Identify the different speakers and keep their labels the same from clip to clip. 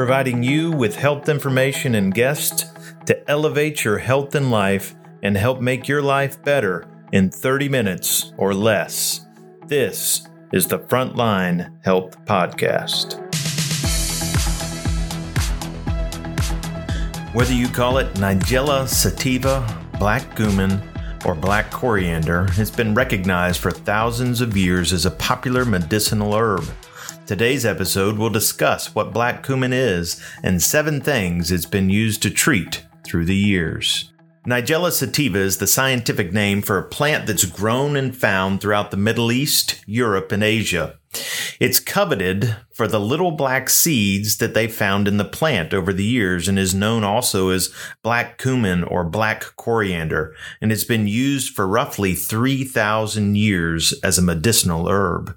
Speaker 1: providing you with health information and guests to elevate your health and life and help make your life better in 30 minutes or less. This is the Frontline Health Podcast. Whether you call it Nigella sativa, black cumin, or black coriander, it's been recognized for thousands of years as a popular medicinal herb. Today's episode will discuss what black cumin is and seven things it's been used to treat through the years. Nigella sativa is the scientific name for a plant that's grown and found throughout the Middle East, Europe, and Asia. It's coveted for the little black seeds that they found in the plant over the years and is known also as black cumin or black coriander, and it's been used for roughly 3,000 years as a medicinal herb.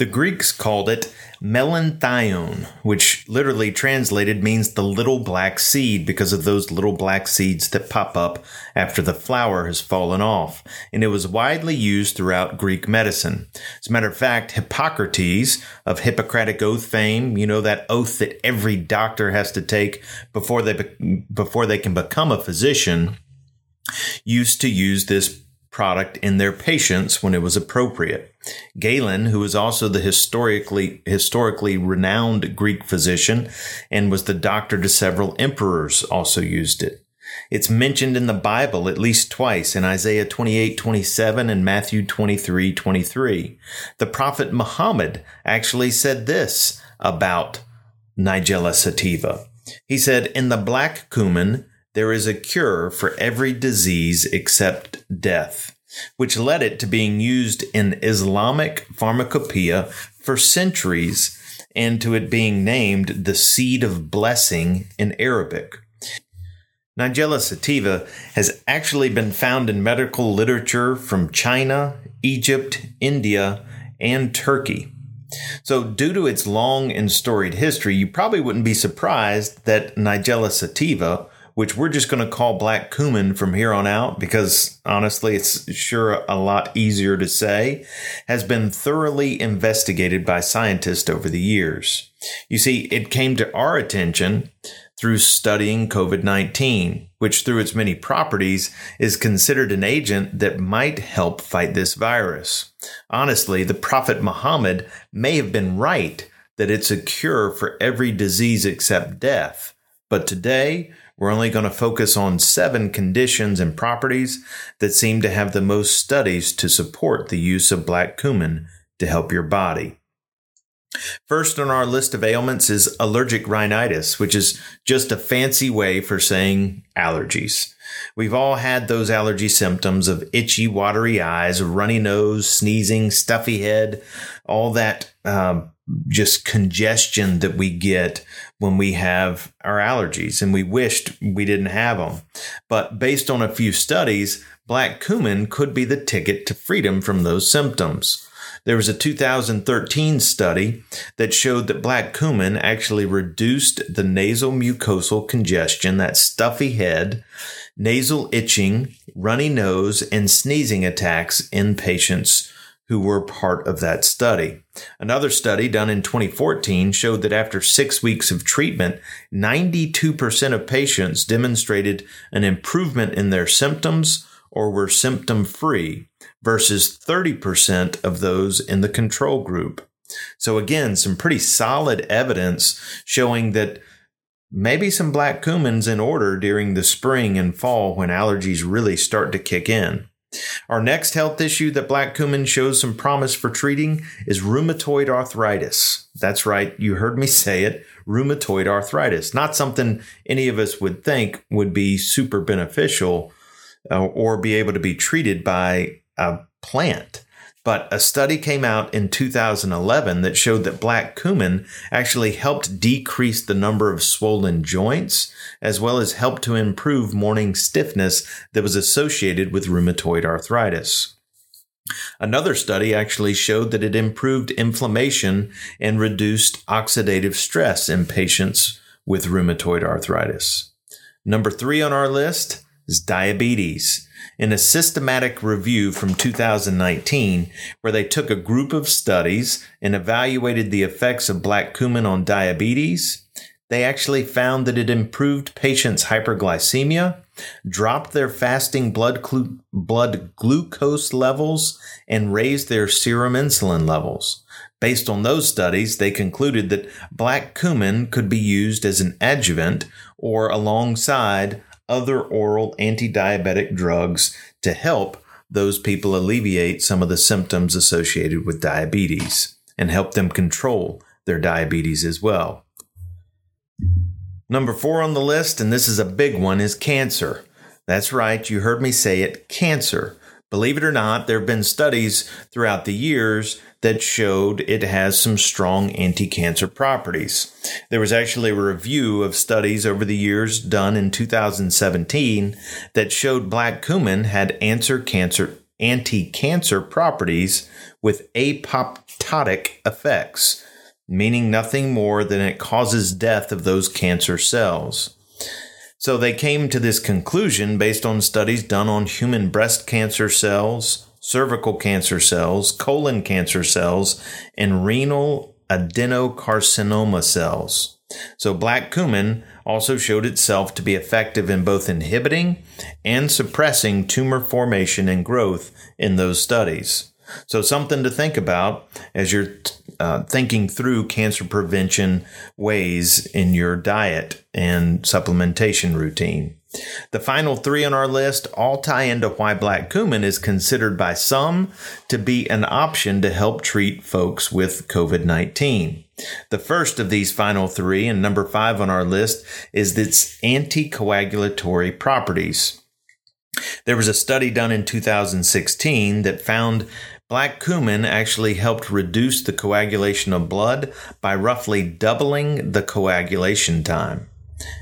Speaker 1: The Greeks called it melanthionine, which literally translated means the little black seed because of those little black seeds that pop up after the flower has fallen off. And it was widely used throughout Greek medicine. As a matter of fact, Hippocrates of Hippocratic Oath fame, you know, that oath that every doctor has to take before they, before they can become a physician, used to use this product in their patients when it was appropriate. Galen, who was also the historically historically renowned Greek physician and was the doctor to several emperors, also used it. It's mentioned in the Bible at least twice in Isaiah 28, 27 and Matthew 23, 23. The prophet Muhammad actually said this about Nigella sativa. He said, In the black cumin, there is a cure for every disease except death, which led it to being used in Islamic pharmacopoeia for centuries and to it being named the seed of blessing in Arabic. Nigella sativa has actually been found in medical literature from China, Egypt, India, and Turkey. So, due to its long and storied history, you probably wouldn't be surprised that Nigella sativa which we're just going to call black cumin from here on out because honestly, it's sure a lot easier to say, has been thoroughly investigated by scientists over the years. You see, it came to our attention through studying COVID 19, which through its many properties is considered an agent that might help fight this virus. Honestly, the Prophet Muhammad may have been right that it's a cure for every disease except death. But today, we're only going to focus on seven conditions and properties that seem to have the most studies to support the use of black cumin to help your body. First on our list of ailments is allergic rhinitis, which is just a fancy way for saying allergies. We've all had those allergy symptoms of itchy, watery eyes, runny nose, sneezing, stuffy head, all that um, just congestion that we get when we have our allergies and we wished we didn't have them. But based on a few studies, black cumin could be the ticket to freedom from those symptoms. There was a 2013 study that showed that black cumin actually reduced the nasal mucosal congestion, that stuffy head, nasal itching, runny nose, and sneezing attacks in patients who were part of that study. Another study done in 2014 showed that after six weeks of treatment, 92% of patients demonstrated an improvement in their symptoms or were symptom free versus 30% of those in the control group. So again, some pretty solid evidence showing that maybe some black cumin's in order during the spring and fall when allergies really start to kick in. Our next health issue that black cumin shows some promise for treating is rheumatoid arthritis. That's right, you heard me say it rheumatoid arthritis. Not something any of us would think would be super beneficial uh, or be able to be treated by a plant. But a study came out in 2011 that showed that black cumin actually helped decrease the number of swollen joints, as well as helped to improve morning stiffness that was associated with rheumatoid arthritis. Another study actually showed that it improved inflammation and reduced oxidative stress in patients with rheumatoid arthritis. Number three on our list is diabetes in a systematic review from 2019 where they took a group of studies and evaluated the effects of black cumin on diabetes, they actually found that it improved patients' hyperglycemia, dropped their fasting blood, blood glucose levels, and raised their serum insulin levels. Based on those studies, they concluded that black cumin could be used as an adjuvant or alongside other oral anti diabetic drugs to help those people alleviate some of the symptoms associated with diabetes and help them control their diabetes as well. Number four on the list, and this is a big one, is cancer. That's right, you heard me say it cancer. Believe it or not, there have been studies throughout the years that showed it has some strong anti cancer properties. There was actually a review of studies over the years done in 2017 that showed black cumin had anti cancer properties with apoptotic effects, meaning nothing more than it causes death of those cancer cells. So they came to this conclusion based on studies done on human breast cancer cells, cervical cancer cells, colon cancer cells, and renal adenocarcinoma cells. So black cumin also showed itself to be effective in both inhibiting and suppressing tumor formation and growth in those studies. So something to think about as you're uh, thinking through cancer prevention ways in your diet and supplementation routine. The final three on our list all tie into why black cumin is considered by some to be an option to help treat folks with COVID 19. The first of these final three, and number five on our list, is its anticoagulatory properties. There was a study done in 2016 that found Black cumin actually helped reduce the coagulation of blood by roughly doubling the coagulation time.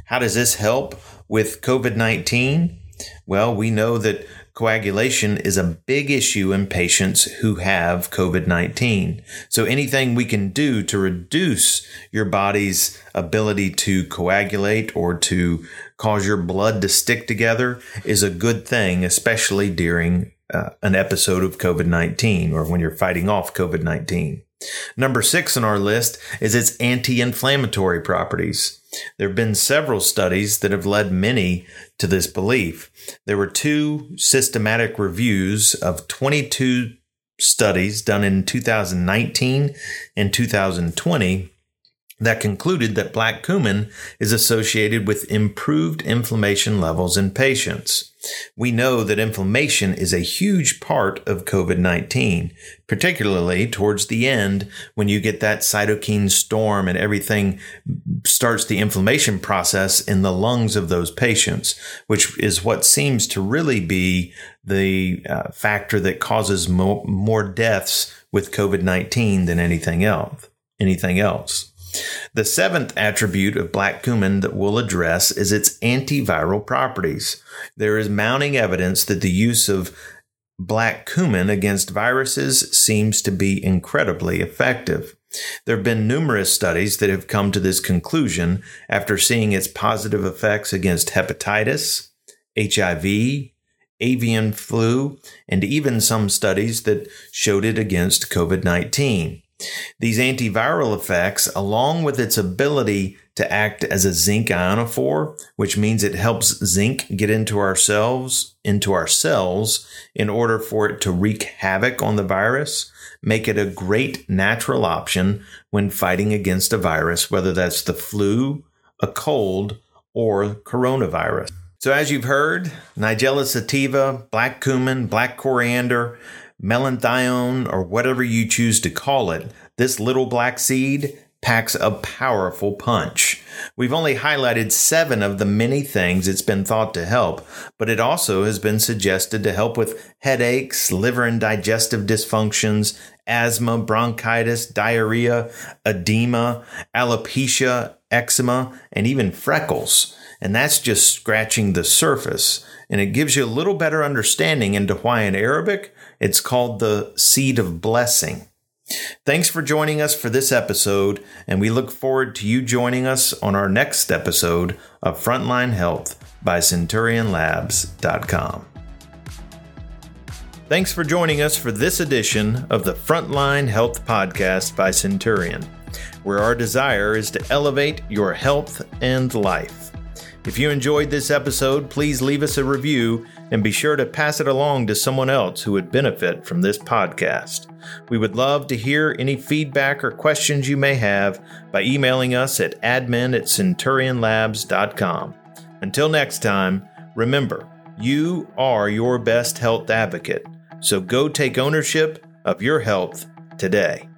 Speaker 1: How does this help with COVID 19? Well, we know that coagulation is a big issue in patients who have COVID 19. So, anything we can do to reduce your body's ability to coagulate or to cause your blood to stick together is a good thing, especially during uh, an episode of COVID 19 or when you're fighting off COVID 19. Number six on our list is its anti inflammatory properties. There have been several studies that have led many to this belief. There were two systematic reviews of 22 studies done in 2019 and 2020 that concluded that black cumin is associated with improved inflammation levels in patients. We know that inflammation is a huge part of COVID 19, particularly towards the end when you get that cytokine storm and everything starts the inflammation process in the lungs of those patients, which is what seems to really be the uh, factor that causes mo- more deaths with COVID 19 than anything else. Anything else. The seventh attribute of black cumin that we'll address is its antiviral properties. There is mounting evidence that the use of black cumin against viruses seems to be incredibly effective. There have been numerous studies that have come to this conclusion after seeing its positive effects against hepatitis, HIV, avian flu, and even some studies that showed it against COVID 19. These antiviral effects, along with its ability to act as a zinc ionophore, which means it helps zinc get into our cells, into our cells in order for it to wreak havoc on the virus, make it a great natural option when fighting against a virus, whether that's the flu, a cold, or coronavirus. So as you've heard, Nigella sativa, black cumin, black coriander, melathione, or whatever you choose to call it, this little black seed packs a powerful punch. We've only highlighted seven of the many things it's been thought to help, but it also has been suggested to help with headaches, liver and digestive dysfunctions, asthma, bronchitis, diarrhea, edema, alopecia, eczema, and even freckles. And that's just scratching the surface. And it gives you a little better understanding into why in Arabic it's called the seed of blessing. Thanks for joining us for this episode, and we look forward to you joining us on our next episode of Frontline Health by CenturionLabs.com. Thanks for joining us for this edition of the Frontline Health Podcast by Centurion. where our desire is to elevate your health and life. If you enjoyed this episode, please leave us a review and be sure to pass it along to someone else who would benefit from this podcast. We would love to hear any feedback or questions you may have by emailing us at admin at centurionlabs.com. Until next time, remember, you are your best health advocate, so go take ownership of your health today.